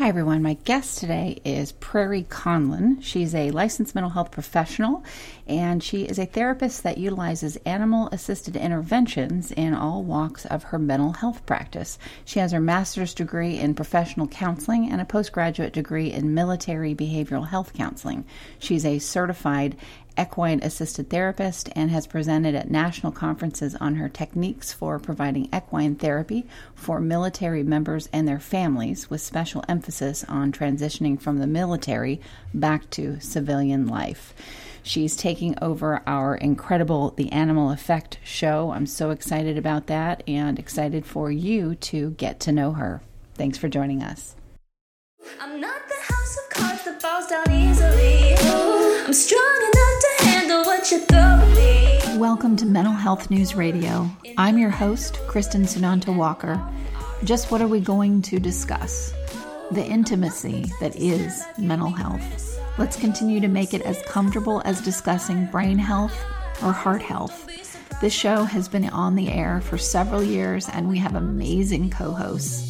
Hi, everyone. My guest today is Prairie Conlon. She's a licensed mental health professional and she is a therapist that utilizes animal assisted interventions in all walks of her mental health practice. She has her master's degree in professional counseling and a postgraduate degree in military behavioral health counseling. She's a certified equine assisted therapist and has presented at national conferences on her techniques for providing equine therapy for military members and their families, with special emphasis on transitioning from the military back to civilian life. She's taking over our incredible The Animal Effect show. I'm so excited about that and excited for you to get to know her. Thanks for joining us. I'm not the house of cards that falls down easily. I'm strong enough to handle what you throw me. Welcome to Mental Health News Radio. I'm your host, Kristin Sunanta Walker. Just what are we going to discuss? The intimacy that is mental health. Let's continue to make it as comfortable as discussing brain health or heart health. This show has been on the air for several years, and we have amazing co hosts.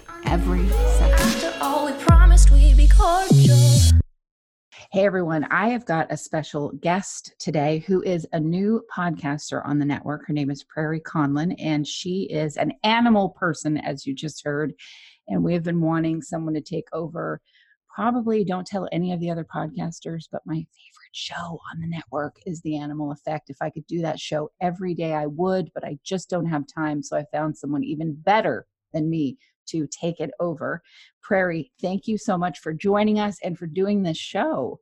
every second. Hey everyone, I have got a special guest today who is a new podcaster on the network. Her name is Prairie Conlon, and she is an animal person, as you just heard. And we have been wanting someone to take over. Probably don't tell any of the other podcasters, but my favorite show on the network is The Animal Effect. If I could do that show every day, I would, but I just don't have time. So I found someone even better than me to take it over. Prairie, thank you so much for joining us and for doing this show.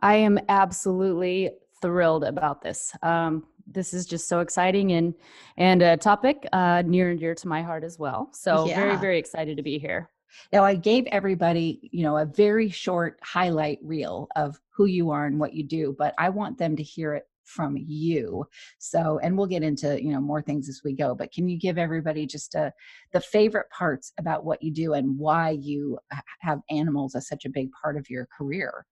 I am absolutely thrilled about this. Um, this is just so exciting and and a topic uh, near and dear to my heart as well. So yeah. very very excited to be here. Now I gave everybody, you know, a very short highlight reel of who you are and what you do, but I want them to hear it from you. So and we'll get into you know more things as we go but can you give everybody just a, the favorite parts about what you do and why you have animals as such a big part of your career?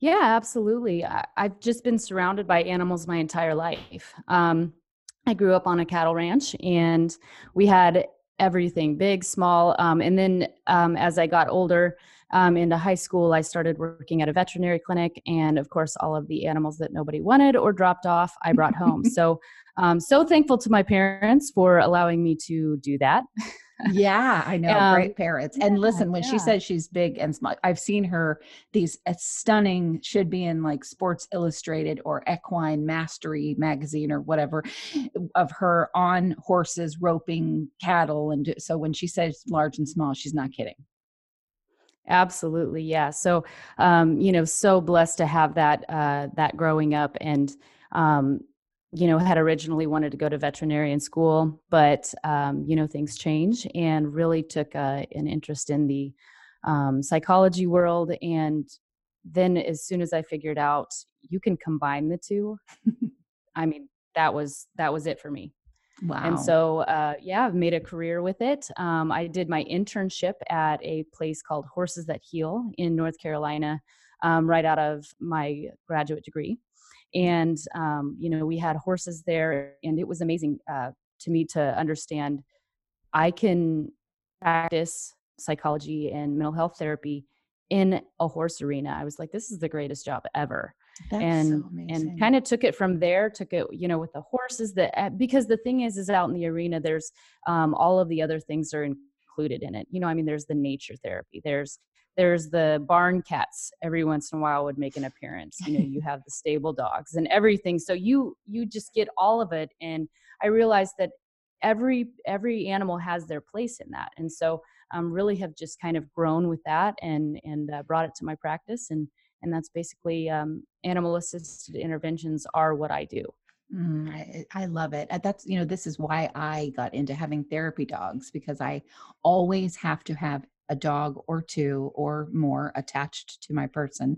Yeah absolutely. I, have just been surrounded by animals my entire life. Um, i grew up on a cattle ranch and we had everything big small um, and then um, as i got older um, into high school, I started working at a veterinary clinic, and of course, all of the animals that nobody wanted or dropped off, I brought home. so, um, so thankful to my parents for allowing me to do that. yeah, I know, um, great parents. And yeah, listen, when yeah. she says she's big and small, I've seen her these uh, stunning should be in like Sports Illustrated or Equine Mastery magazine or whatever of her on horses roping cattle. And so when she says large and small, she's not kidding. Absolutely, yeah. So, um, you know, so blessed to have that uh, that growing up, and um, you know, had originally wanted to go to veterinarian school, but um, you know, things change, and really took uh, an interest in the um, psychology world. And then, as soon as I figured out you can combine the two, I mean, that was that was it for me. Wow. And so, uh, yeah, I've made a career with it. Um, I did my internship at a place called Horses That Heal in North Carolina um, right out of my graduate degree. And, um, you know, we had horses there, and it was amazing uh, to me to understand I can practice psychology and mental health therapy in a horse arena. I was like, this is the greatest job ever. That's and so and kind of took it from there took it you know with the horses that eh, because the thing is is out in the arena there's um, all of the other things are included in it. You know i mean there's the nature therapy there's there's the barn cats every once in a while would make an appearance. You know you have the stable dogs and everything. So you you just get all of it and i realized that every every animal has their place in that. And so um, really have just kind of grown with that and and uh, brought it to my practice and and that's basically um, animal assisted interventions are what i do Mm, I, I love it. That's, you know, this is why I got into having therapy dogs because I always have to have a dog or two or more attached to my person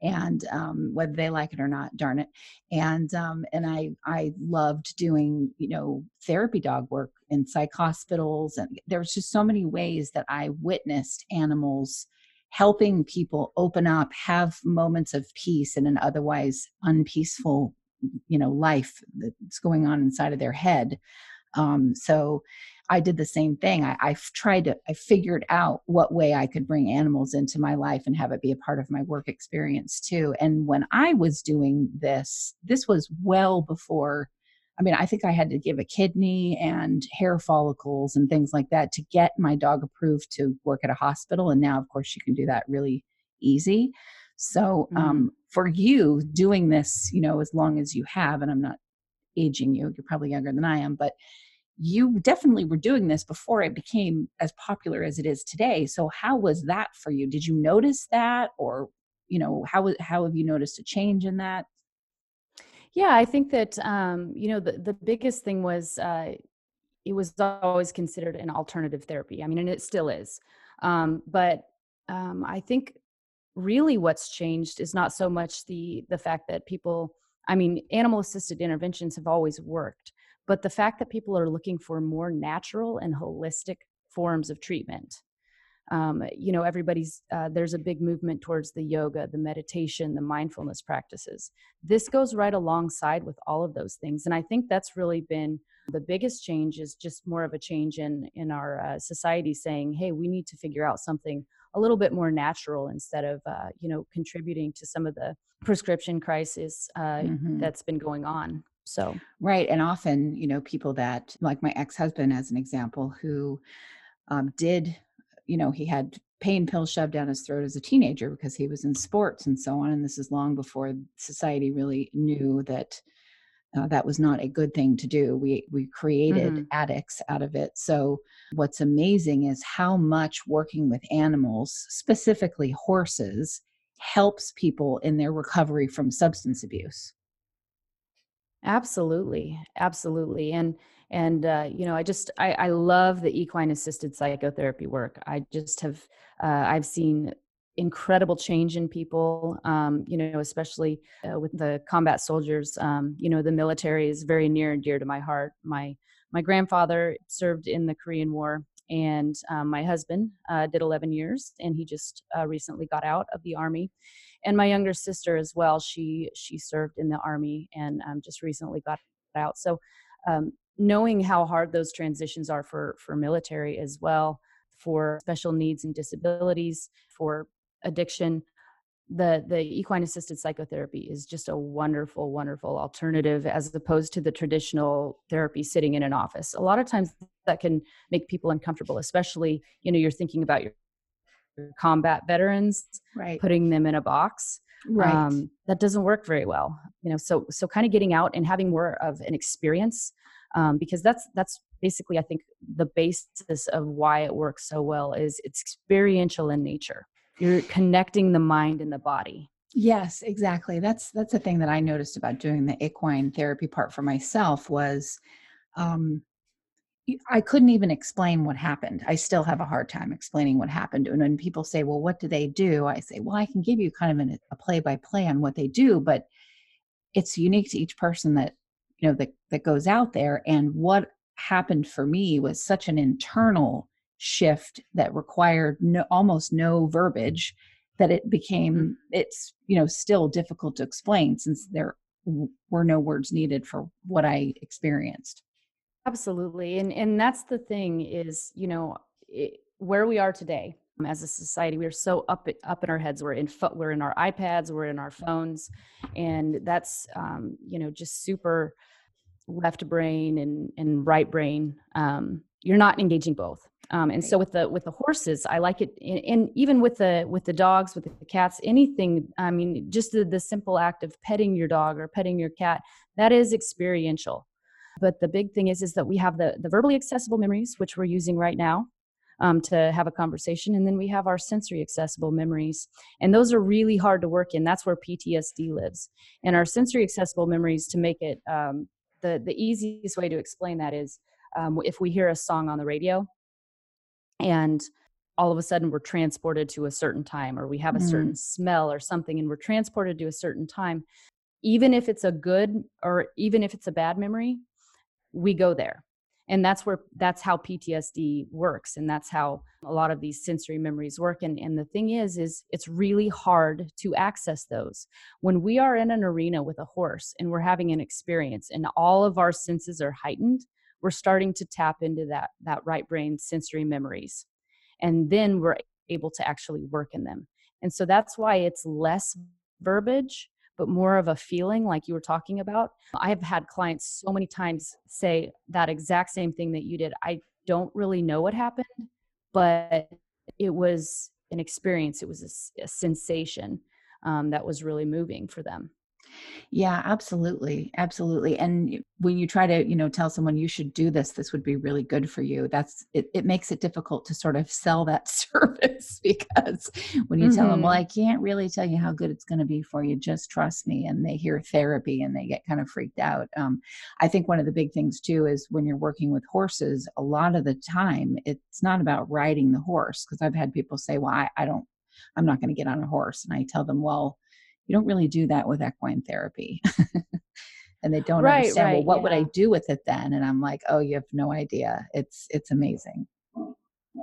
and um, whether they like it or not darn it and um, and i i loved doing you know therapy dog work in psych hospitals and there was just so many ways that i witnessed animals helping people open up have moments of peace in an otherwise unpeaceful you know life that's going on inside of their head um, so I did the same thing. I, I tried to, I figured out what way I could bring animals into my life and have it be a part of my work experience too. And when I was doing this, this was well before. I mean, I think I had to give a kidney and hair follicles and things like that to get my dog approved to work at a hospital. And now, of course, you can do that really easy. So, mm. um, for you doing this, you know, as long as you have, and I'm not aging you, you're probably younger than I am, but you definitely were doing this before it became as popular as it is today so how was that for you did you notice that or you know how how have you noticed a change in that yeah i think that um you know the the biggest thing was uh it was always considered an alternative therapy i mean and it still is um but um i think really what's changed is not so much the the fact that people i mean animal assisted interventions have always worked but the fact that people are looking for more natural and holistic forms of treatment um, you know everybody's uh, there's a big movement towards the yoga the meditation the mindfulness practices this goes right alongside with all of those things and i think that's really been the biggest change is just more of a change in in our uh, society saying hey we need to figure out something a little bit more natural instead of uh, you know contributing to some of the prescription crisis uh, mm-hmm. that's been going on so, right. And often, you know, people that, like my ex husband, as an example, who um, did, you know, he had pain pills shoved down his throat as a teenager because he was in sports and so on. And this is long before society really knew that. Uh, that was not a good thing to do. We we created mm-hmm. addicts out of it. So what's amazing is how much working with animals, specifically horses, helps people in their recovery from substance abuse. Absolutely, absolutely, and and uh, you know, I just I, I love the equine assisted psychotherapy work. I just have uh, I've seen incredible change in people. Um, you know, especially uh, with the combat soldiers. Um, you know, the military is very near and dear to my heart. My my grandfather served in the Korean War, and um, my husband uh, did 11 years, and he just uh, recently got out of the army and my younger sister as well she she served in the army and um, just recently got out so um, knowing how hard those transitions are for for military as well for special needs and disabilities for addiction the the equine assisted psychotherapy is just a wonderful wonderful alternative as opposed to the traditional therapy sitting in an office. A lot of times that can make people uncomfortable especially you know you're thinking about your combat veterans right. putting them in a box right. um, that doesn't work very well you know so so kind of getting out and having more of an experience um, because that's that's basically i think the basis of why it works so well is it's experiential in nature you're connecting the mind and the body yes exactly that's that's the thing that i noticed about doing the equine therapy part for myself was um, I couldn't even explain what happened. I still have a hard time explaining what happened. And when people say, well, what do they do? I say, well, I can give you kind of an, a play by play on what they do, but it's unique to each person that, you know, that, that goes out there. And what happened for me was such an internal shift that required no, almost no verbiage that it became, mm-hmm. it's, you know, still difficult to explain since there were no words needed for what I experienced. Absolutely. And and that's the thing is, you know, it, where we are today as a society, we are so up up in our heads. We're in foot. we're in our iPads, we're in our phones, and that's um, you know just super left brain and and right brain um, you're not engaging both um, and so with the with the horses i like it and, and, even with the with the dogs with the cats anything i mean just the, the simple act of petting your dog or petting your cat that is experiential but the big thing is is that we have the the verbally accessible memories which we're using right now um, to have a conversation. And then we have our sensory accessible memories. And those are really hard to work in. That's where ptsd lives. And our sensory accessible memories to make it um, the the easiest way to explain that is um, if we hear a song on the radio and all of a sudden we're transported to a certain time or we have a mm-hmm. certain smell or something and we're transported to a certain time even if it's a good or even if it's a bad memory we go there and that's where that's how ptsd works and that's how a lot of these sensory memories work and and the thing is is it's really hard to access those. When we are in an arena with a horse and we're having an experience and all of our senses are heightened we're starting to tap into that that right brain sensory memories. And then we're able to actually work in them. And so that's why it's less verbiage but more of a feeling like you were talking about. I have had clients so many times say that exact same thing that you did. I don't really know what happened but it was an experience. It was a, a sensation um, that was really moving for them yeah, absolutely. Absolutely. And when you try to, you know, tell someone you should do this, this would be really good for you. That's it, it makes it difficult to sort of sell that service because when you mm-hmm. tell them, well. I can't really tell you how good it's going to be for you, just trust me. And they hear therapy and they get kind of freaked out. Um, I think one of the big things too is when you're working with horses, a lot of the time it's not about riding the horse. Cause I've had people say, well, I, I don't, I'm not going to get on a horse. And I tell them, well, you don't really do that with equine therapy. and they don't right, understand, right, well, what yeah. would I do with it then? And I'm like, oh, you have no idea. It's it's amazing.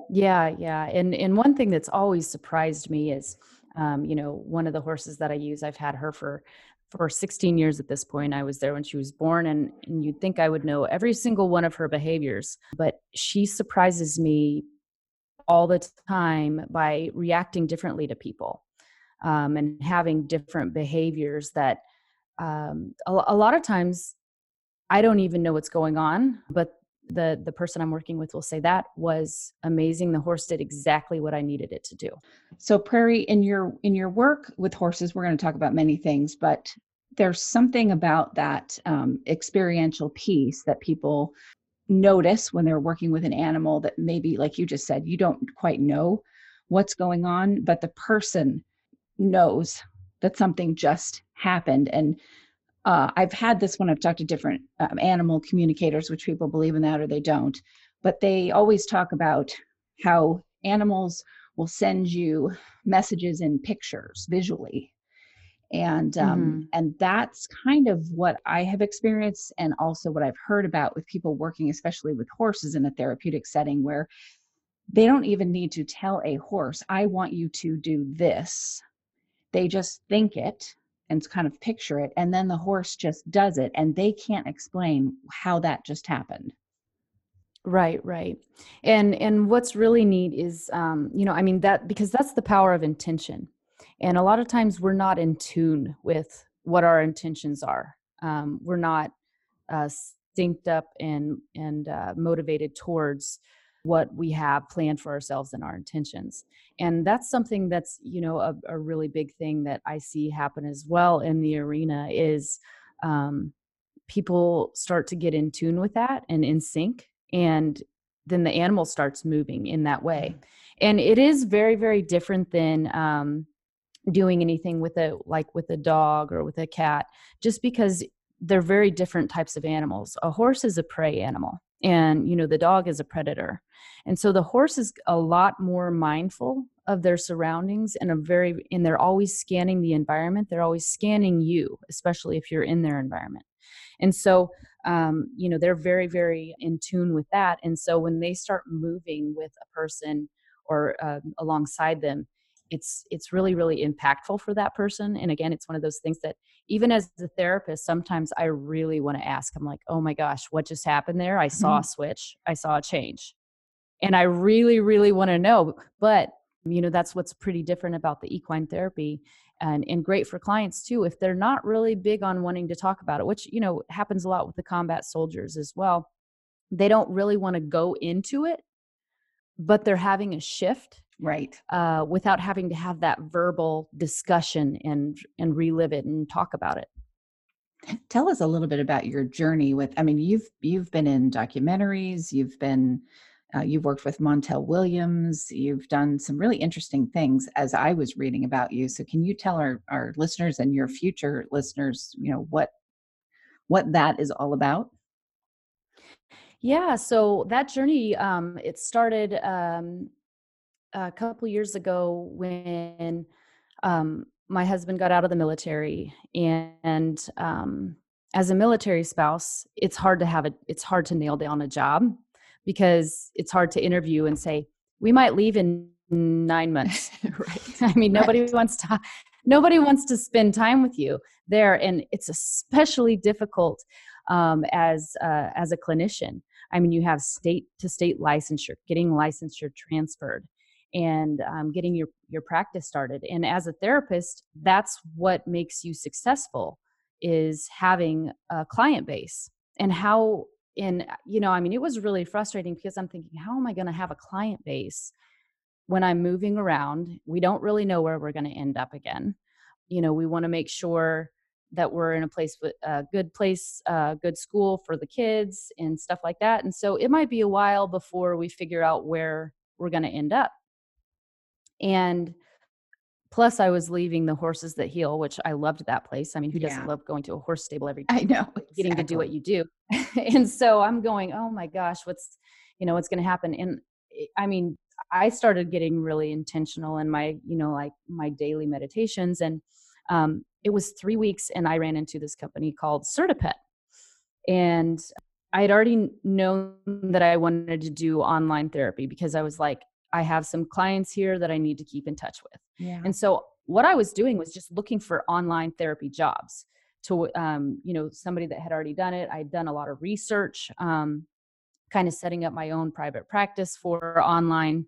Yeah, yeah. And and one thing that's always surprised me is um, you know, one of the horses that I use, I've had her for for 16 years at this point. I was there when she was born, and, and you'd think I would know every single one of her behaviors, but she surprises me all the time by reacting differently to people um, and having different behaviors that um, a, a lot of times I don't even know what's going on, but the the person I'm working with will say that was amazing. The horse did exactly what I needed it to do. So Prairie, in your in your work with horses, we're going to talk about many things, but there's something about that um, experiential piece that people notice when they're working with an animal that maybe, like you just said, you don't quite know what's going on, but the person knows that something just happened and uh, I've had this when I've talked to different um, animal communicators, which people believe in that or they don't, but they always talk about how animals will send you messages in pictures visually. And um, mm-hmm. and that's kind of what I have experienced, and also what I've heard about with people working, especially with horses in a therapeutic setting, where they don't even need to tell a horse, "I want you to do this," they just think it and kind of picture it and then the horse just does it and they can't explain how that just happened. Right right. And and what's really neat is um you know i mean that because that's the power of intention. And a lot of times we're not in tune with what our intentions are. Um, we're not uh, synced up and and uh, motivated towards what we have planned for ourselves and our intentions. And that's something that's you know a, a really big thing that i see happen as well in the arena is um, people start to get in tune with that and in sync and then the animal starts moving in that way. Mm-hmm. and it is very very different than um, doing anything with a like with a dog or with a cat just because they're very different types of animals. A horse is a prey animal and you know the dog is a predator. And so the horse is a lot more mindful of their surroundings and a very and they're always scanning the environment. They're always scanning you especially if you're in their environment. And so um, you know they're very very in tune with that. And so when they start moving with a person or uh, alongside them it's it's really really impactful for that person and again it's one of those things that even as a therapist sometimes i really want to ask i'm like oh my gosh what just happened there? I saw mm-hmm. a switch i saw a change. And i really really want to know but you know that's what's pretty different about the equine therapy and, and great for clients too if they're not really big on wanting to talk about it which you know happens a lot with the combat soldiers as well. They don't really want to go into it but they're having a shift right. uh, without having to have that verbal discussion and and relive it and talk about it. Tell us a little bit about your journey with i mean you've you've been in documentaries you've been uh, you've worked with montel williams you've done some really interesting things as i was reading about you. So can you tell our, our listeners and your future listeners you know what what that is all about? Yeah so that journey um it started um a couple years ago when um my husband got out of the military and um, as a military spouse it's hard to have a it's hard to nail down a job because it's hard to interview and say we might leave in nine months. Right i mean nobody right. wants to nobody wants to spend time with you there and it's especially difficult um, as uh, as a clinician. I mean you have state to state licensure getting licensure transferred and um, getting your your practice started and as a therapist that's what makes you successful is having a client base and how in you know i mean it was really frustrating because i'm thinking how am i going to have a client base when i'm moving around? We don't really know where we're going to end up again. You know we want to make sure that we're in a place with a good place a good school for the kids and stuff like that and so it might be a while before we figure out where we're going to end up and plus I was leaving the horses that heal, which I loved that place. I mean, who doesn't love going to a horse stable every day? I know. Getting exactly. to do what you do. and so I'm going, oh my gosh, what's, you know, what's going to happen? And I mean, I started getting really intentional in my, you know, like my daily meditations. And um, it was three weeks and I ran into this company called CertaPet. And I had already known that I wanted to do online therapy because I was like, I have some clients here that I need to keep in touch with. Yeah. And so what I was doing was just looking for online therapy jobs to, um, you know, somebody that had already done it. I'd done a lot of research, um, kind of setting up my own private practice for online.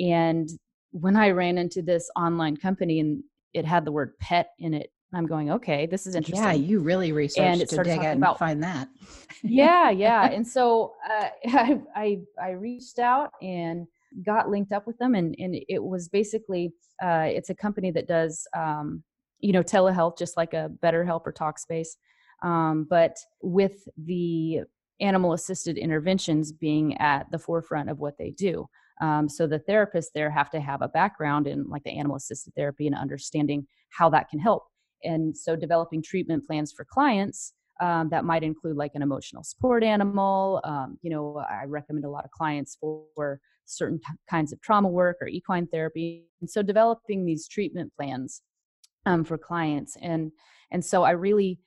And when I ran into this online company and it had the word pet in it, I'm going, okay, this is interesting. Yeah, you really researched and it to dig out and find that. yeah, yeah. And so uh, I, I I reached out and got linked up with them and, and it was basically uh, it's a company that does um, you know telehealth just like a BetterHelp or talkspace. Um, but with the animal assisted interventions being at the forefront of what they do um, so the therapists there have to have a background in like the animal assisted therapy and understanding how that can help. And so developing treatment plans for clients um, that might include like an emotional support animal um, you know i recommend a lot of clients for certain t- kinds of trauma work or equine therapy. And so developing these treatment plans um, for clients. And, and so I really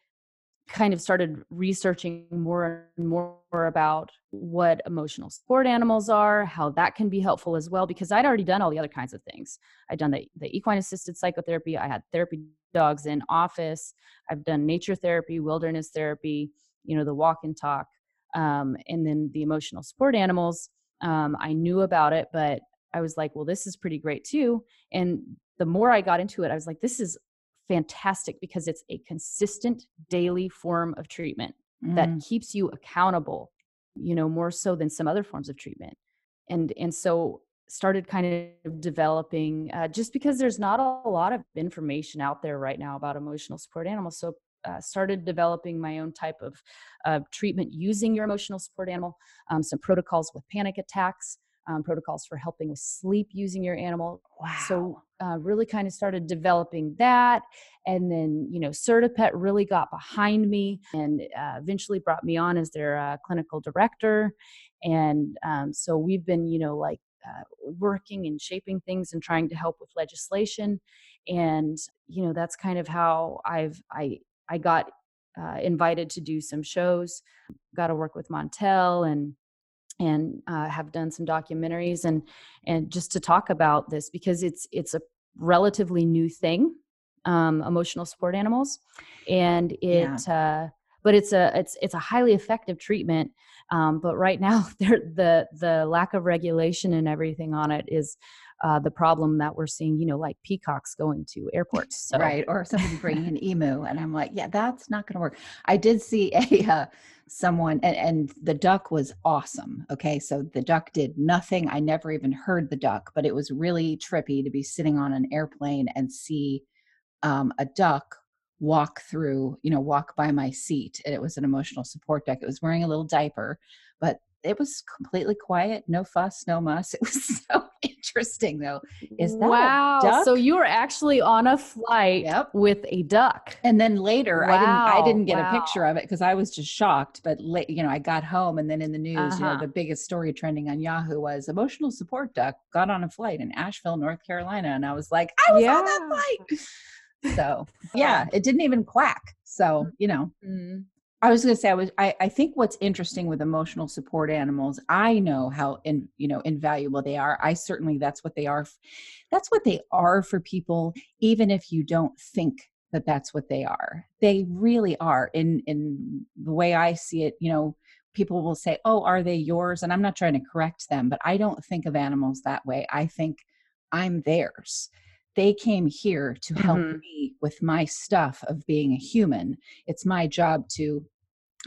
kind of started researching more and more about what emotional support animals are, how that can be helpful as well, because I'd already done all the other kinds of things. I'd done the, the equine assisted psychotherapy, I had therapy dogs in office, I've done nature therapy, wilderness therapy, you know, the walk and talk, um, and then the emotional support animals um, I knew about it, but I was like, well, this is pretty great too. And the more I got into it, I was like, this is fantastic because it's a consistent daily form of treatment mm. that keeps you accountable, you know, more so than some other forms of treatment. And and so started kind of developing uh, just because there's not a lot of information out there right now about emotional support animals. So uh, started developing my own type of uh, treatment using your emotional support animal, um, some protocols with panic attacks, um, protocols for helping with sleep using your animal. Wow. So, uh, really kind of started developing that. And then, you know, CertaPet really got behind me and uh, eventually brought me on as their uh, clinical director. And um, so we've been, you know, like uh, working and shaping things and trying to help with legislation and you know that's kind of how i've i I got uh, invited to do some shows, got to work with Montel and and uh, have done some documentaries and and just to talk about this because it's it's a relatively new thing, um, emotional support animals, and it. Yeah. Uh, but it's a it's it's a highly effective treatment. Um, but right now, the the lack of regulation and everything on it is uh, the problem that we're seeing, you know, like peacocks going to airports. So. Right. Or somebody bringing an emu. And I'm like, yeah, that's not going to work. I did see a, uh, someone and, and the duck was awesome. Okay. So the duck did nothing. I never even heard the duck, but it was really trippy to be sitting on an airplane and see um, a duck walk through, you know, walk by my seat. And it was an emotional support duck. It was wearing a little diaper, but it was completely quiet, no fuss, no muss. It was so interesting though. Is that wow? So you were actually on a flight yep. with a duck. And then later, wow. I didn't I didn't get wow. a picture of it because I was just shocked. But late, you know, I got home and then in the news, uh-huh. you know, uh-huh. the biggest story trending on Yahoo was emotional support duck got on a flight in Asheville, North Carolina, and I was like, I was yeah. on that flight. So yeah, it didn't even quack. So you know, mm-hmm. I was going to say I was I, I think what's interesting with emotional support animals I know how in you know invaluable they are. I certainly that's what they are that's what they are for people even if you don't think that that's what they are. They really are in in the way I see it you know people will say oh are they yours? And I'm not trying to correct them but I don't think of animals that way. I think I'm theirs they came here to help mm-hmm. me with my stuff of being a human. It's my job to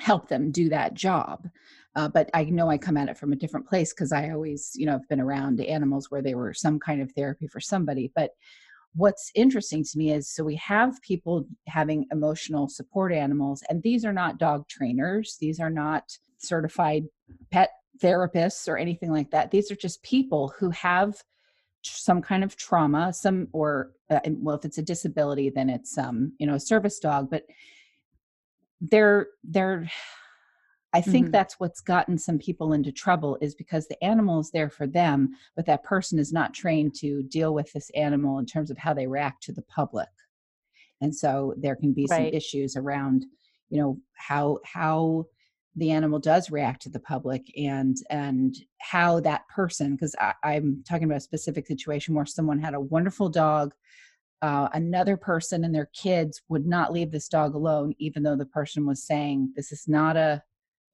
help them do that job. Uh, but I know I come at it from a different place because I always, you know, have been around animals where they were some kind of therapy for somebody. But what's interesting to me is so we have people having emotional support animals, and these are not dog trainers, these are not certified pet therapists or anything like that. These are just people who have some kind of trauma some or uh, well if it's a disability then it's um you know a service dog but they're they're I think mm-hmm. that's what's gotten some people into trouble is because the animal is there for them, but that person is not trained to deal with this animal in terms of how they react to the public. And so there can be right. some issues around, you know, how how the animal does react to the public and and how that person because i'm talking about a specific situation where someone had a wonderful dog uh, another person and their kids would not leave this dog alone even though the person was saying this is not a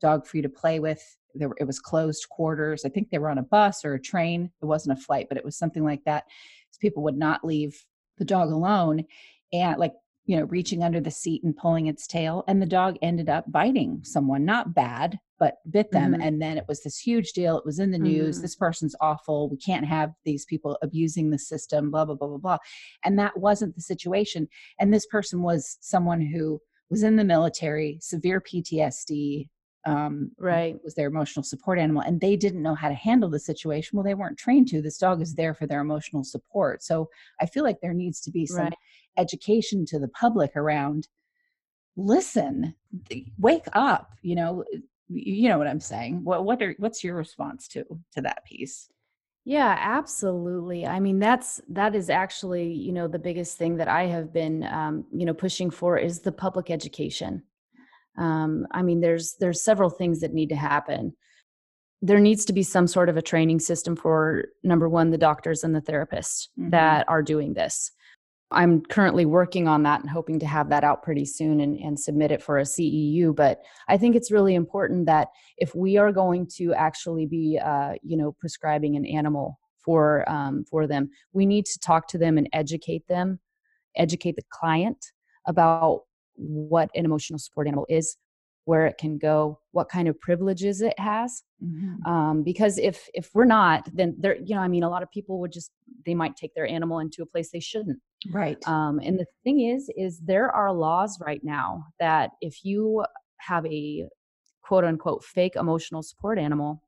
dog for you to play with. There, it was closed quarters. I think they were on a bus or a train. It wasn't a flight but it was something like that. So people would not leave the dog alone. And like you know, reaching under the seat and pulling its tail. And the dog ended up biting someone, not bad, but bit them. Mm-hmm. And then it was this huge deal. It was in the news. Mm-hmm. This person's awful. We can't have these people abusing the system, blah, blah, blah, blah, blah. And that wasn't the situation. And this person was someone who was in the military, severe PTSD, um, right. was their emotional support animal and they didn't know how to handle the situation. Well they weren't trained to. This dog is there for their emotional support. So i feel like there needs to be some right. education to the public around listen wake up you know you know what i'm saying? What what are what's your response to to that piece? Yeah absolutely. I mean that's that is actually you know the biggest thing that i have been um, you know pushing for is the public education um, i mean there's there's several things that need to happen there needs to be some sort of a training system for number one the doctors and the therapists mm-hmm. that are doing this i'm currently working on that and hoping to have that out pretty soon and, and submit it for a ceu but i think it's really important that if we are going to actually be uh, you know prescribing an animal for um, for them we need to talk to them and educate them educate the client about what an emotional support animal is where it can go what kind of privileges it has mm-hmm. um, because if if we're not then there you know i mean a lot of people would just they might take their animal into a place they shouldn't. Right. Um, and the thing is is there are laws right now that if you have a quote unquote fake emotional support animal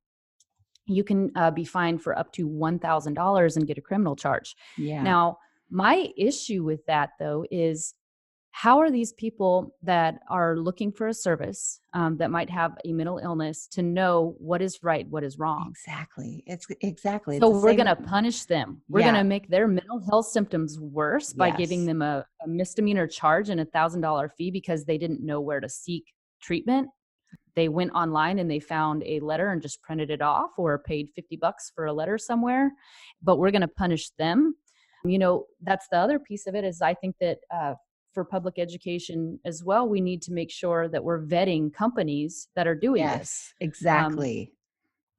you can uh, be fined for up to $1000 and get a criminal charge. Yeah. Now my issue with that though is how are these people that are looking for a service um, that might have a mental illness to know what is right what is wrong exactly it's exactly so it's we're going to punish them we're yeah. going to make their mental health symptoms worse by yes. giving them a, a misdemeanor charge and a thousand dollar fee because they didn't know where to seek treatment they went online and they found a letter and just printed it off or paid 50 bucks for a letter somewhere but we're going to punish them you know that's the other piece of it is i think that uh, for public education as well, we need to make sure that we're vetting companies that are doing yes, this. Exactly. Um,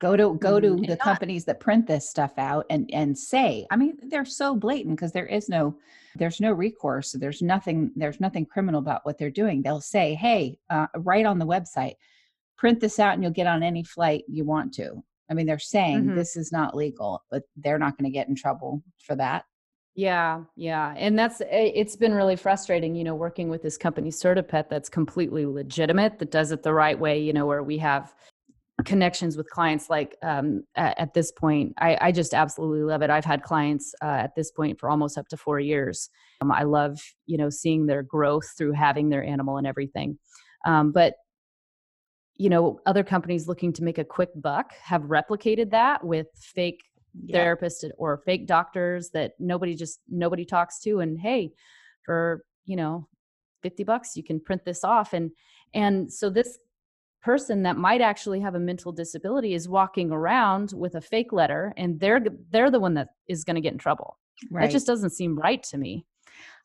go to go to mm-hmm. the companies that print this stuff out and and say i mean they're so blatant because there is no there's no recourse there's nothing there's nothing criminal about what they're doing they'll say hey uh, right on the website print this out and you'll get on any flight you want to i mean they're saying mm-hmm. this is not legal but they're not going to get in trouble for that yeah, yeah. And that's eh, it's been really frustrating, you know, working with this company CertaPet that's completely legitimate, that does it the right way, you know, where we have connections with clients like um, at, at, this point I, I, just absolutely love it i've had clients uh, at this point for almost up to four years um, i love you know seeing their growth through having their animal and everything um, but you know other companies looking to make a quick buck have replicated that with fake yeah. therapists or fake doctors that nobody just nobody talks to and hey for you know 50 bucks you can print this off and and so this person that might actually have a mental disability is walking around with a fake letter and they're they're the one that is going to get in trouble right. that just doesn't seem right to me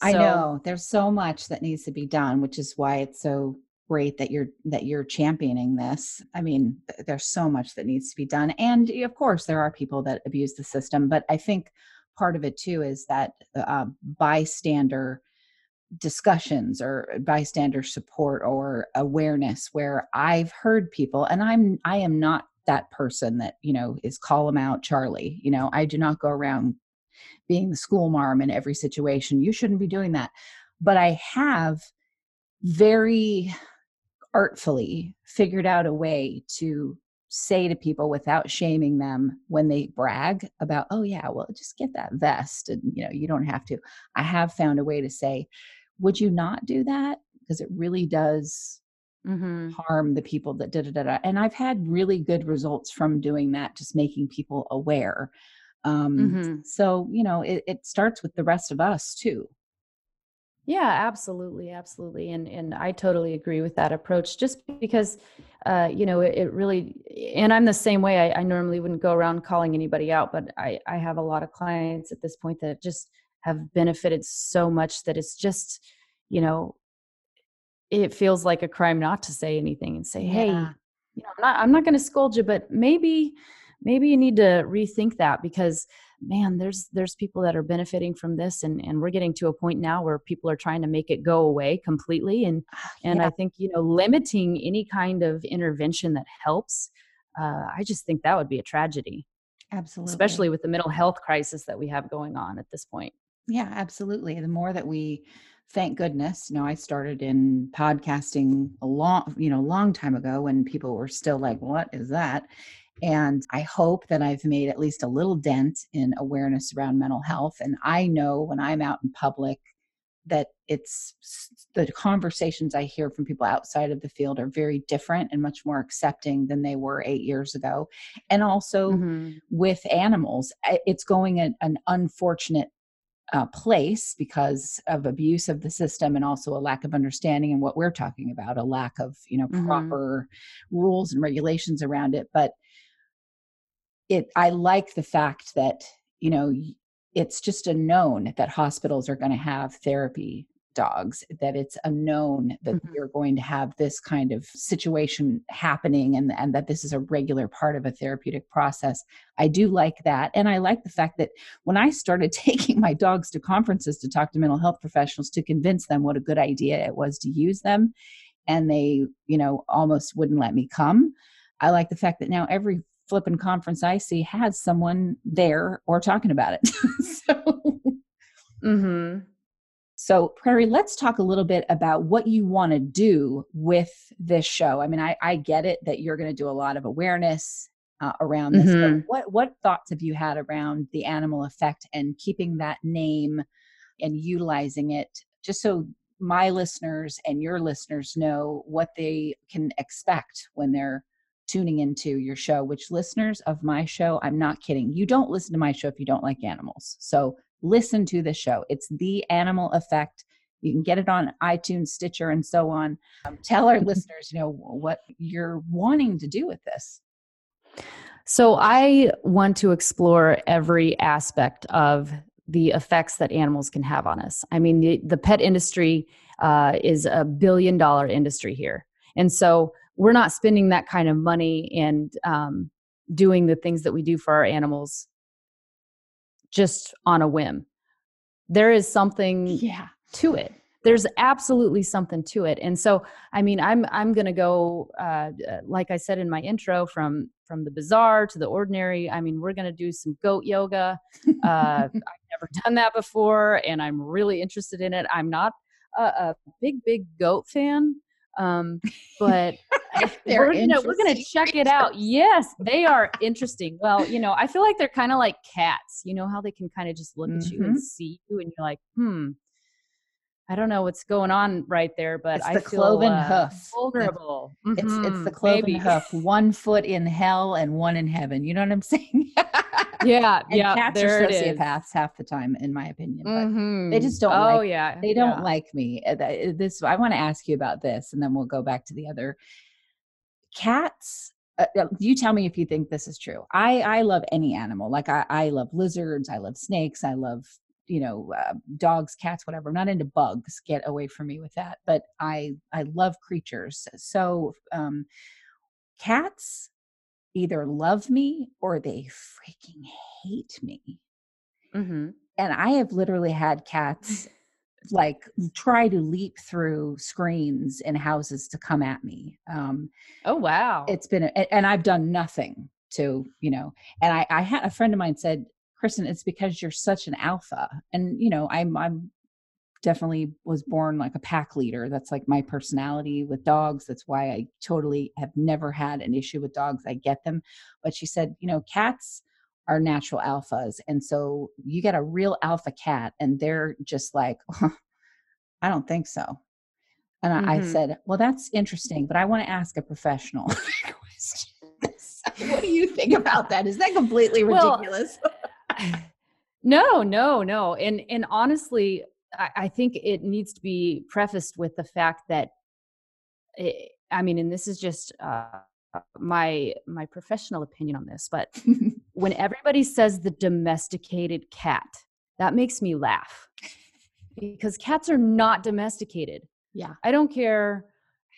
so, i know there's so much that needs to be done which is why it's so great that you're that you're championing this i mean there's so much that needs to be done and of course there are people that abuse the system but i think part of it too is that uh, bystander discussions or bystander support or awareness where I've heard people and I'm I am not that person that, you know, is call them out Charlie. You know, I do not go around being the school marm in every situation. You shouldn't be doing that. But I have very artfully figured out a way to say to people without shaming them when they brag about oh yeah well just get that vest and you know you don't have to i have found a way to say would you not do that because it really does mm-hmm. harm the people that da da da da and i've had really good results from doing that just making people aware um mm-hmm. so you know it, it starts with the rest of us too yeah, absolutely, absolutely, and and I totally agree with that approach. Just because, uh, you know, it, it, really, and I'm the same way. I, I, normally wouldn't go around calling anybody out, but I I have a lot of clients at this point that just have benefited so much that it's just, you know, it feels like a crime not to say anything and say, yeah. hey, you know, I'm not I'm not going to scold you, but maybe maybe you need to rethink that because man there's there's people that are benefiting from this and and we're getting to a point now where people are trying to make it go away completely and ah, and yeah. i think you know limiting any kind of intervention that helps uh, i just think that would be a tragedy absolutely. especially with the mental health crisis that we have going on at this point. Yeah absolutely the more that we thank goodness you know i started in podcasting a long you know long time ago when people were still like what is that and I hope that I've made at least a little dent in awareness around mental health. And I know when I'm out in public that it's the conversations I hear from people outside of the field are very different and much more accepting than they were eight years ago. And also mm-hmm. with animals, it's going an, an unfortunate uh, place because of abuse of the system and also a lack of understanding and what we're talking about a lack of you know mm-hmm. proper rules and regulations around it but it i like the fact that you know it's just a known that hospitals are going to have therapy dogs that it's a known that mm-hmm. you're going to have this kind of situation happening and and that this is a regular part of a therapeutic process i do like that and i like the fact that when i started taking my dogs to conferences to talk to mental health professionals to convince them what a good idea it was to use them and they you know almost wouldn't let me come i like the fact that now every flipping conference I see has someone there or talking about it. so, mm-hmm. so, Prairie, let's talk a little bit about what you want to do with this show. I mean, I, I get it that you're going to do a lot of awareness uh, around this. Mm-hmm. what what thoughts have you had around the animal effect and keeping that name and utilizing it, just so my listeners and your listeners know what they can expect when they're tuning into your show, which listeners of my show, I'm not kidding. You don't listen to my show if you don't like animals. So listen to the show. It's The Animal Effect. You can get it on iTunes, Stitcher, and so on. Um, tell our listeners, you know, what you're wanting to do with this. So I want to explore every aspect of the effects that animals can have on us. I mean, the, the pet industry uh, is a billion dollar industry here. And so we're not spending that kind of money and um, doing the things that we do for our animals just on a whim. There is something Yeah. to it. There's absolutely something to it. And so, I mean, I'm I'm going to go uh, uh, like I said in my intro from from the bizarre to the ordinary. I mean, we're going to do some goat yoga. Uh, I've never done that before, and I'm really interested in it. I'm not a, a big big goat fan, um, but we're gonna we're gonna check it out. Yes, they are interesting. Well, you know, I feel like they're kind of like cats. You know how they can kind of just look at you and Mhm. see you, and you're like, hmm. I don't know what's going on right there, but It's I the feel cloven uh, hoof. vulnerable. It's it's the Mhm, cloven maybe. hoof, one foot in hell and one in heaven. You know what I'm saying? Yeah, and yeah. cats there are it is. sociopaths half the time, in my opinion. But Mhm. just don't Oh like- yeah, they don't yeah. like me. Uh, uh, This I want to ask you about this, and then we'll go back to the other cats. Uh, uh, you tell me if you think this is true. I I love any animal. Like I I love lizards. I love snakes. I love you know uh, dogs, cats, whatever. I'm not into bugs. Get away from me with that. But I I love creatures. So um, cats either love me or they freaking hate me mm-hmm. and I have literally had cats like try to leap through screens in houses to come at me. Um, Oh wow. it's been, a, and I've done nothing to, you know, and I, I had a friend of mine said, Kristin, it's because you're such an alpha. And, you know, I'm, I'm definitely was born like a pack leader. That's like my personality with dogs. That's why I totally have never had an issue with dogs. I get them. But she said, you know, cats are natural alphas. And so you get a real alpha cat and they're just like, I don't think so. And I, I mm-hmm. said, well, that's interesting, but I want to ask a professional question. What do you think about that? Is that completely Well, ridiculous? no, no, no. And and honestly, I, I think it needs to be prefaced with the fact that it, I mean, and this is just uh, my my professional opinion on this, but when everybody says the domesticated cat, that makes me laugh because cats are not domesticated. Yeah. I don't care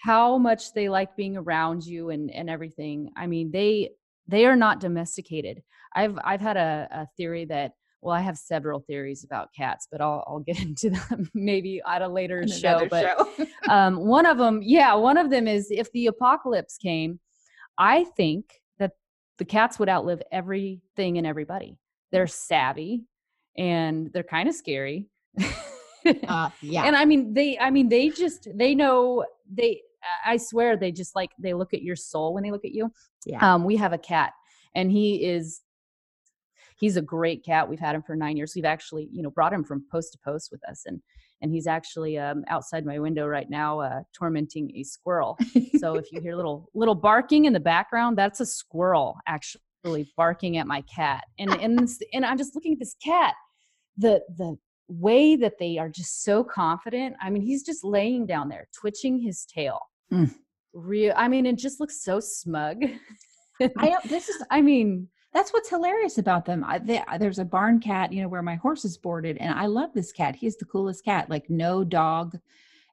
how much they like being around you and and everything. I mean, they they are not domesticated. I've I've had a, a theory that well, I have several theories about cats, but I'll I'll get into them maybe at a later show. But show. um, one of them, yeah, one of them is if the apocalypse came, I think that the cats would outlive everything and everybody. They're savvy and they're kind of scary. uh, yeah. And I mean, they, I mean, they just, they know, they, I swear, they just like, they look at your soul when they look at you. Yeah. Um, we have a cat and he is, he's a great cat. We've had him for nine years. We've actually, you know, brought him from post to post with us. And, and he's actually um, outside my window right now, uh, tormenting a squirrel. So if you hear little, little barking in the background, that's a squirrel actually barking at my cat. And, and, this, and I'm just looking at this cat, the, the, way that they are just so confident. I mean, he's just laying down there, twitching his tail. Mm. Real, I mean, it just looks so smug. I this is I mean, that's what's hilarious about them. I, they, there's a barn cat, you know, where my horse is boarded, and I love this cat. He's the coolest cat. Like no dog,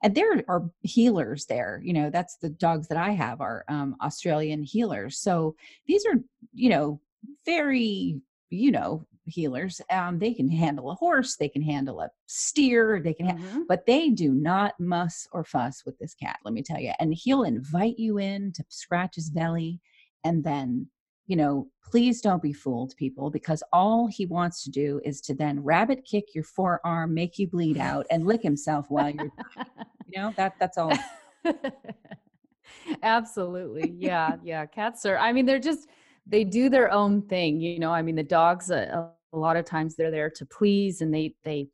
and there are heelers there. You know, that's the dogs that I have are um, Australian heelers. So these are, you know, very, you know, heelers. Um, they can handle a horse, they can handle a steer, they can. Ha- mhm. but they do not muss or fuss with this cat. Let me tell you. And he'll invite you in to scratch his belly, and then you know, please don't be fooled, people, because all he wants to do is to then rabbit kick your forearm, make you bleed out, and lick himself while you're, you know, that that's all. Absolutely. Yeah. Yeah. Cats are, I mean, they're just, they do their own thing. You know, I mean, the dogs, uh, a lot of times they're there to please and they, they,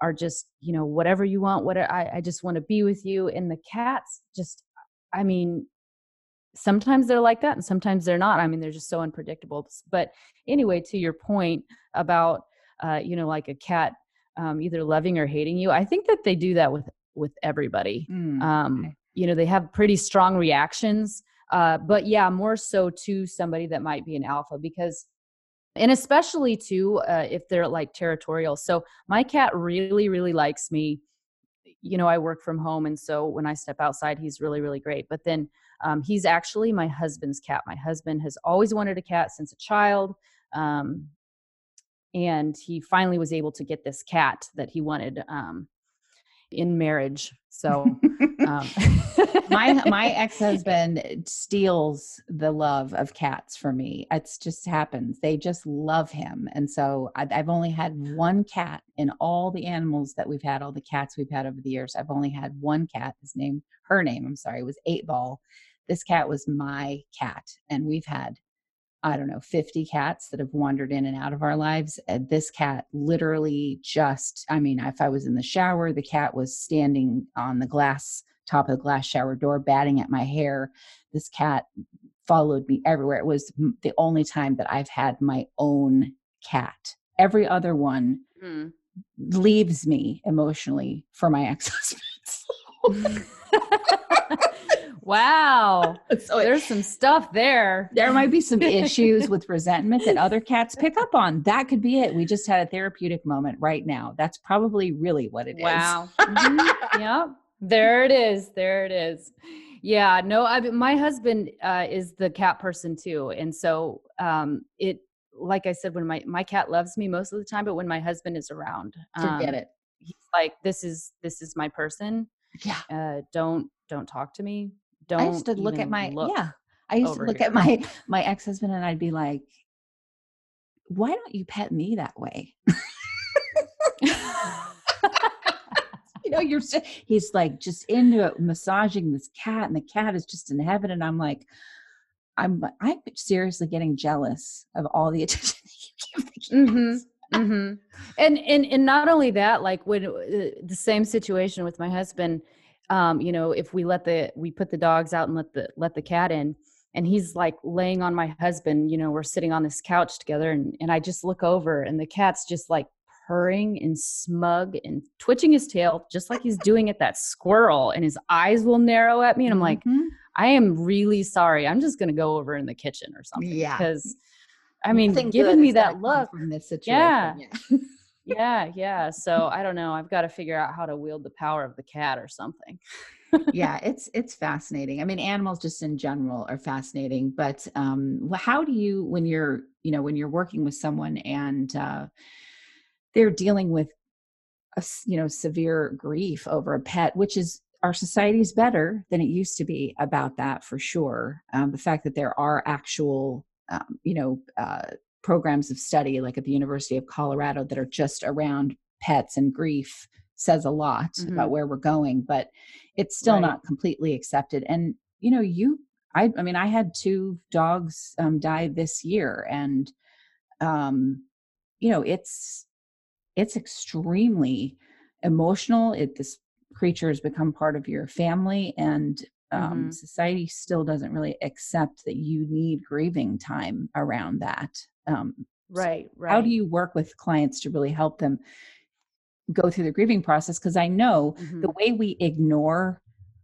are just you know whatever you want what I, I just want to be with you and the cats just i mean sometimes they're like that and sometimes they're not. I mean they're just so unpredictable. But anyway to your point about uh, you know like a cat um, either loving or hating you i think that they do that with with everybody. Mm, um, okay. you know they have pretty strong reactions uh, but yeah more so to somebody that might be an alpha because and especially too uh, if they're like territorial. So my cat really really likes me. You know i work from home and so when i step outside he's really really great but then um, he's actually my husband's cat. My husband has always wanted a cat since a child um, and he finally was able to get this cat that he wanted um, in marriage. So um, my my ex-husband steals the love of cats for me. It's just happens. They just love him. And so I, i've only had one cat in all the animals that we've had all the cats we've had over the years. I've only had one cat. His name her name i'm sorry was eight ball this cat was my cat and we've had I don't know, 50 cats that have wandered in and out of our lives. And this cat literally just, I mean, if I was in the shower, the cat was standing on the glass, top of the glass shower door, batting at my hair. This cat followed me everywhere. It was the only time that I've had my own cat. Every other one mm. leaves me emotionally for my ex husband. Wow. so there's some stuff there. There might be some issues with resentment that other cats pick up on. That could be it. We just had a therapeutic moment right now. That's probably really what it wow. is. wow. mm-hmm. Yep. There it is. There it is. Yeah. No, I mean, my husband uh, is the cat person too. And so um, it, like I said, when my, my cat loves me most of the time, but when my husband is around, um, forget it. He's like, this is, this is my person. Yeah. Uh, don't, don't talk to me don't. I used to look at my look yeah. I used to look here. at my my ex husband and I'd be like, "Why don't you pet me that way?" you know, you're he's like just into it, massaging this cat, and the cat is just in heaven, and I'm like. I'm I'm seriously getting jealous of all the attention you give the kids. Mm-hmm. Mm-hmm. And and and not only that, like when uh, the same situation with my husband, um, you know, if we let the we put the dogs out and let the let the cat in, and he's like laying on my husband, you know, we're sitting on this couch together, and and I just look over, and the cat's just like purring and smug and twitching his tail just like he's doing at that squirrel and his eyes will narrow at me and i'm like mm-hmm. i am really sorry i'm just going to go over in the kitchen or something yeah because i mean giving me that look from this situation yeah, yeah. yeah, yeah. So I don't know. I've got to figure out how to wield the power of the cat or something. yeah, it's it's fascinating. I mean, animals just in general are fascinating. But um, how do you, when you're, you know, when you're working with someone and uh, they're dealing with, a, you know, severe grief over a pet, which is our society is better than it used to be about that for sure. Um, the fact that there are actual, um, you know, uh, programs of study, like at the University of Colorado, that are just around pets and grief says a lot mm-hmm. about where we're going, but it's still right. not completely accepted. And, you know, you, I, I mean, I had two dogs um, die this year, and, um, you know, it's, it's extremely emotional. It, this creature has become part of your family, and um, mm-hmm. society still doesn't really accept that you need grieving time around that. Um, right, right. How do you work with clients to really help them go through the grieving process? Because I know mm-hmm. the way we ignore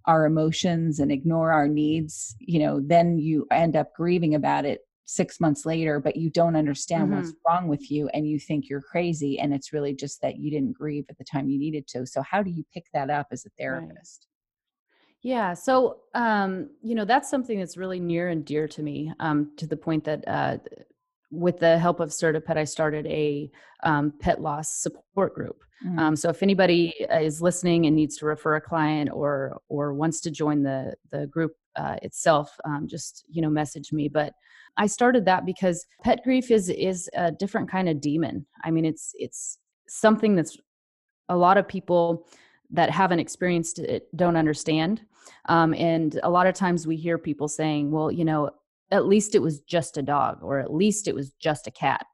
our emotions and ignore our needs, you know, then you end up grieving about it six months later, but you don't understand mm-hmm. what's wrong with you and you think you're crazy. And it's really just that you didn't grieve at the time you needed to. So, how do you pick that up as a therapist? Right. Yeah. So, um, you know, that's something that's really near and dear to me, um, to the point that uh, with the help of CertaPet, I started a um, pet loss support group. Mm-hmm. Um, so if anybody uh, is listening and needs to refer a client or or wants to join the the group uh, itself, um, just you know message me. But I started that because pet grief is is a different kind of demon. I mean, it's it's something that's a lot of people that haven't experienced it don't understand. Um, and a lot of times we hear people saying, well, you know, at least it was just a dog or at least it was just a cat.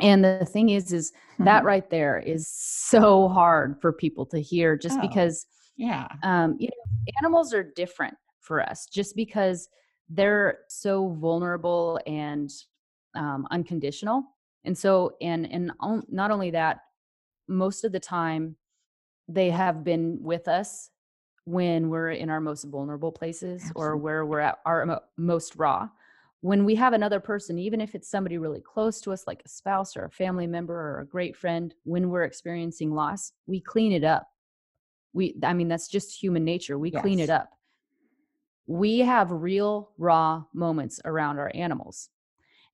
And the thing is is that mm-hmm. right there is so hard for people to hear just oh, because yeah. um you know animals are different for us just because they're so vulnerable and um, unconditional. And so and and not only that most of the time they have been with us when we're in our most vulnerable places Absolutely. or where we're at our most raw when we have another person even if it's somebody really close to us like a spouse or a family member or a great friend when we're experiencing loss we clean it up. We i mean that's just human nature we clean it up. We have real raw moments around our animals.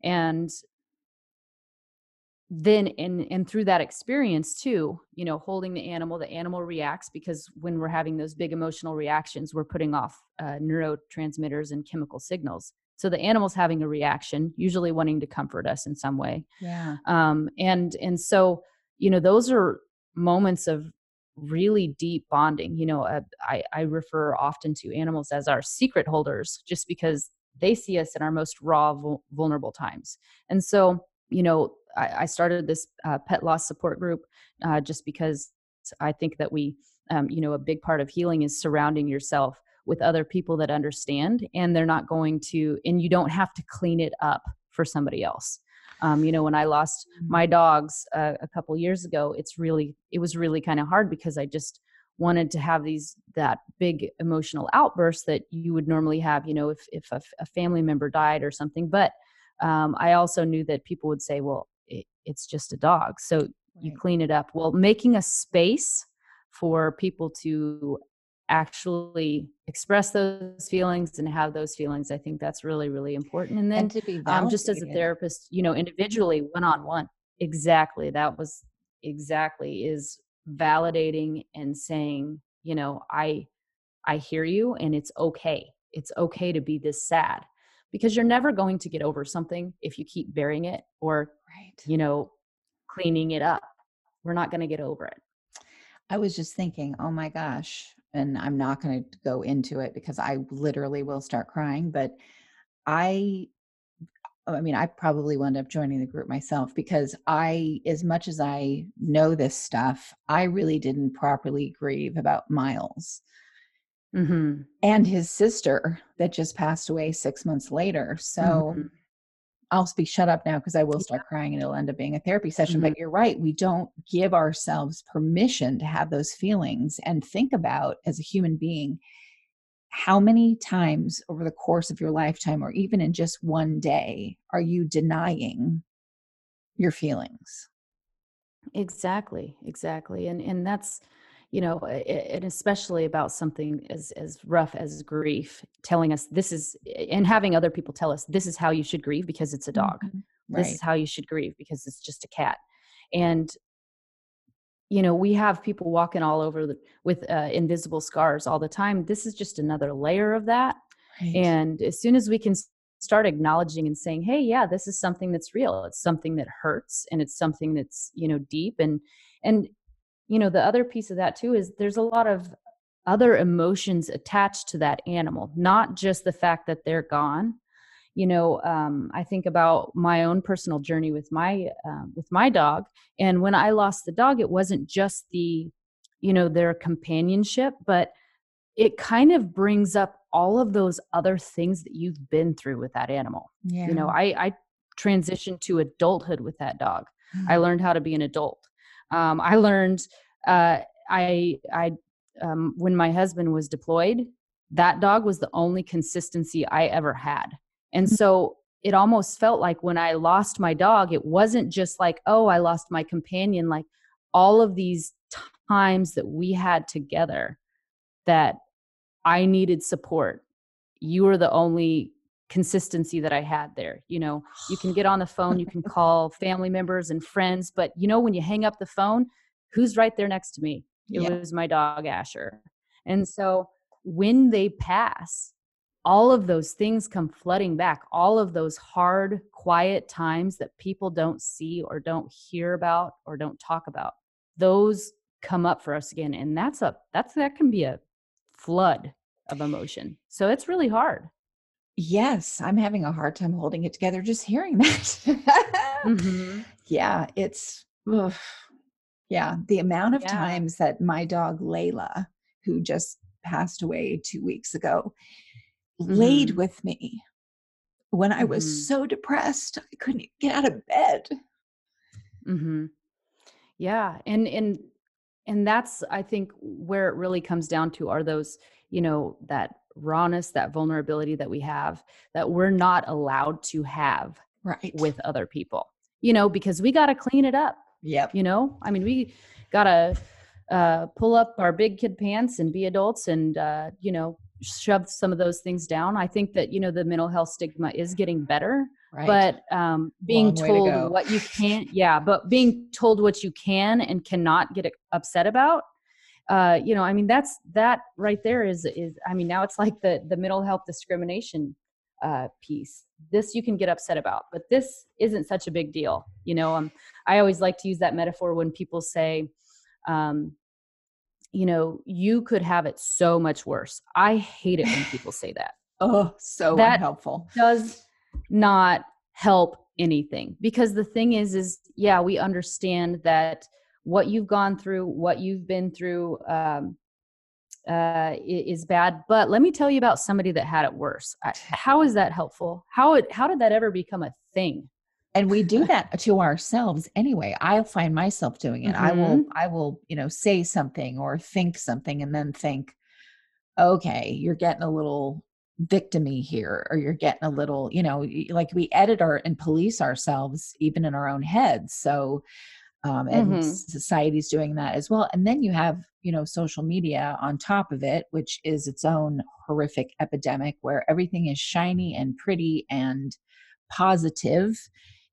And then and and through that experience too you know holding the animal the animal reacts because when we're having those big emotional reactions we're putting off uh, neurotransmitters and chemical signals. So the animal's having a reaction usually wanting to comfort us in some way. Yeah. um, and and so you know those are moments of really deep bonding you know uh, I, I refer often to animals as our secret holders just because they see us in our most raw vul- vulnerable times. And so you know i, I started this uh, pet loss support group uh, just because i think that we um, you know a big part of healing is surrounding yourself with other people that understand and they're not going to and you don't have to clean it up for somebody else. Um, you know when i lost my dogs uh, a couple years ago it's really it was really kind of hard because i just wanted to have these that big emotional outburst that you would normally have you know if if a, f- a family member died or something but um, i also knew that people would say well it's just a dog so you clean it up. Well making a space for people to actually express those feelings and have those feelings i think that's really really important and then and to be um, just as a therapist you know individually one on one exactly that was exactly is validating and saying you know i i hear you and it's okay. It's okay to be this sad. Because you're never going to get over something if you keep burying it or Right. you know cleaning it up we're not going to get over it I was just thinking, oh my gosh, and I'm not going to go into it because I literally will start crying, but I I mean, I probably wound up joining the group myself because I as much as I know this stuff, I really didn't properly grieve about Miles mm-hmm. and his sister that just passed away 6 months later. So Mhm. I'll be shut up now because I will start crying and it'll end up being a therapy session. But mm-hmm. you're right. We don't give ourselves permission to have those feelings and think about as a human being how many times over the course of your lifetime or even in just one day are you denying your feelings? Exactly, exactly. And and that's, you know, and especially about something as as rough as grief, telling us this is and having other people tell us this is how you should grieve because it's a dog. Mhm. This is how you should grieve because it's just a cat. And you know, we have people walking all over the, with uh, invisible scars all the time. This is just another layer of that. Right. And as soon as we can start acknowledging and saying, "Hey, yeah, this is something that's real. It's something that hurts, and it's something that's you know deep." And and you know, the other piece of that too is there's a lot of other emotions attached to that animal, not just the fact that they're gone. You know, um, I think about my own personal journey with my uh, with my dog, and when I lost the dog, it wasn't just the you know their companionship, but it kind of brings up all of those other things that you've been through with that animal. yeah. You know, I, I transitioned to adulthood with that dog. I learned how to be an adult. Um, I learned, uh, I, I, um, when my husband was deployed, that dog was the only consistency I ever had. And Mhm. so it almost felt like when I lost my dog, it wasn't just like, oh, I lost my companion. Like all of these times that we had together that I needed support. You were the only consistency that I had there. You know, you can get on the phone, you can call family members and friends, but you know, when you hang up the phone, who's right there next to me? It Yeah. was my dog, Asher. And so when they pass, all of those things come flooding back. All of those hard, quiet times that people don't see or don't hear about or don't talk about, those come up for us again. And that's a, that's, that can be a flood of emotion. So it's really hard. Yes, I'm having a hard time holding it together just hearing that. Mhm. yeah, it's ugh. Yeah, the amount of Yeah. times that my dog Layla, who just passed away 2 weeks ago, laid Mhm. with me when I was Mhm. so depressed I couldn't get out of bed. Mm-hmm. Yeah, and and and that's I think where it really comes down to are those you know that rawness, that vulnerability that we have that we're not allowed to have Right. with other people. You know, because we got to clean it up. Yep. You know, I mean, we gotta uh, pull up our big kid pants and be adults and uh, you know shove some of those things down. I think that you know the mental health stigma is getting better, right. but um, being told to what you can't, yeah, but being told what you can and cannot get upset about. Uh, you know, I mean, that's that right there is is. I mean, now it's like the the mental health discrimination uh, piece. This you can get upset about, but this isn't such a big deal. You know, um, I always like to use that metaphor when people say, um, you know, you could have it so much worse. I hate it when people say that. oh, so that unhelpful. Does not help anything because the thing is, is yeah, we understand that what you've gone through, what you've been through, um, uh, is bad. But let me tell you about somebody that had it worse. How is that helpful? How it, how did that ever become a thing? and we do that to ourselves anyway i'll find myself doing it mm-hmm. i will mm-hmm. i will you know say something or think something and then think okay you're getting a little victimy here or you're getting a little you know like we edit our and police ourselves even in our own heads so um, and mm-hmm. society's doing that as well and then you have you know social media on top of it which is its own horrific epidemic where everything is shiny and pretty and positive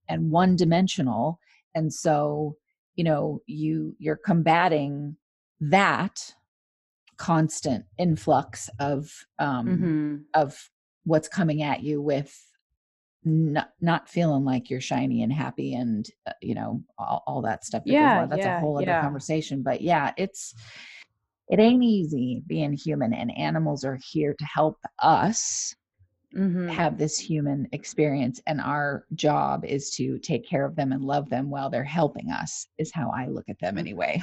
and one dimensional and so you know you you're combating that constant influx of um mm-hmm. of what's coming at you with not, not feeling like you're shiny and happy and uh, you know all, all, that stuff yeah that's yeah, a whole other yeah. conversation but yeah it's it ain't easy being human and animals are here to help us mm-hmm. have this human experience and our job is to take care of them and love them while they're helping us is how i look at them mm. anyway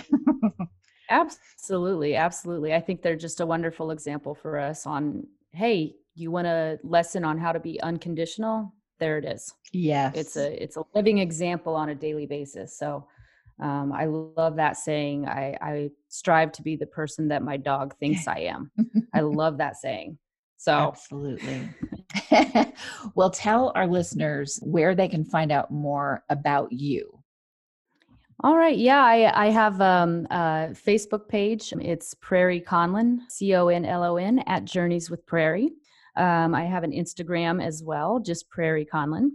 absolutely absolutely i think they're just a wonderful example for us on hey you want a lesson on how to be unconditional there it is yes it's a it's a living example on a daily basis so um, I love that saying. I, I strive to be the person that my dog thinks I am. I love that saying. So, absolutely. well, tell our listeners where they can find out more about you. All right. Yeah, I, I have um, a Facebook page. It's Prairie Conlon, C O N L O N, at Journeys with Prairie. Um, I have an Instagram as well, just Prairie Conlon.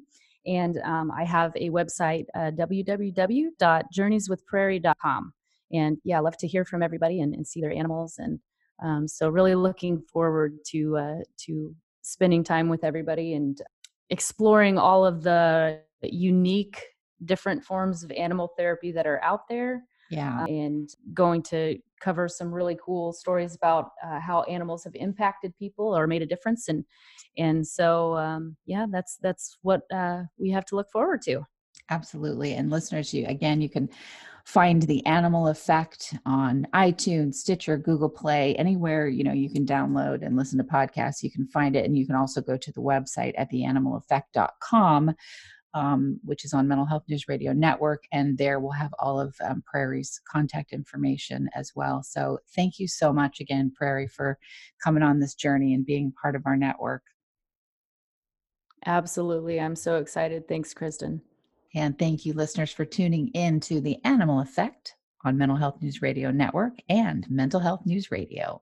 And um, I have a website, uh, www.journeyswithprairie.com. And yeah, I love to hear from everybody and, and see their animals and um, so really looking forward to uh, to spending time with everybody and exploring all of the unique different forms of animal therapy that are out there yeah and going to cover some really cool stories about uh, how animals have impacted people or made a difference and and so um, yeah that's that's what uh, we have to look forward to. Absolutely and listeners you again you can find the animal effect on itunes stitcher google play anywhere you know you can download and listen to podcasts you can find it and you can also go to the website at theanimaleffect.com um, which is on mental health news radio network and there we'll have all of um, prairie's contact information as well. So thank you so much again prairie for coming on this journey and being part of our network. Absolutely. I'm so excited. Thanks kristin. And thank you, listeners, for tuning in to the Animal Effect on Mental Health News Radio Network and Mental Health News Radio.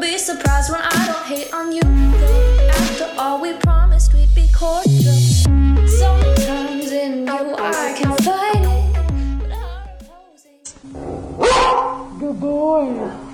Be surprised when I don't hate on you. After all, we promised we'd be cordial. Sometimes in you I can fight it. Good boy.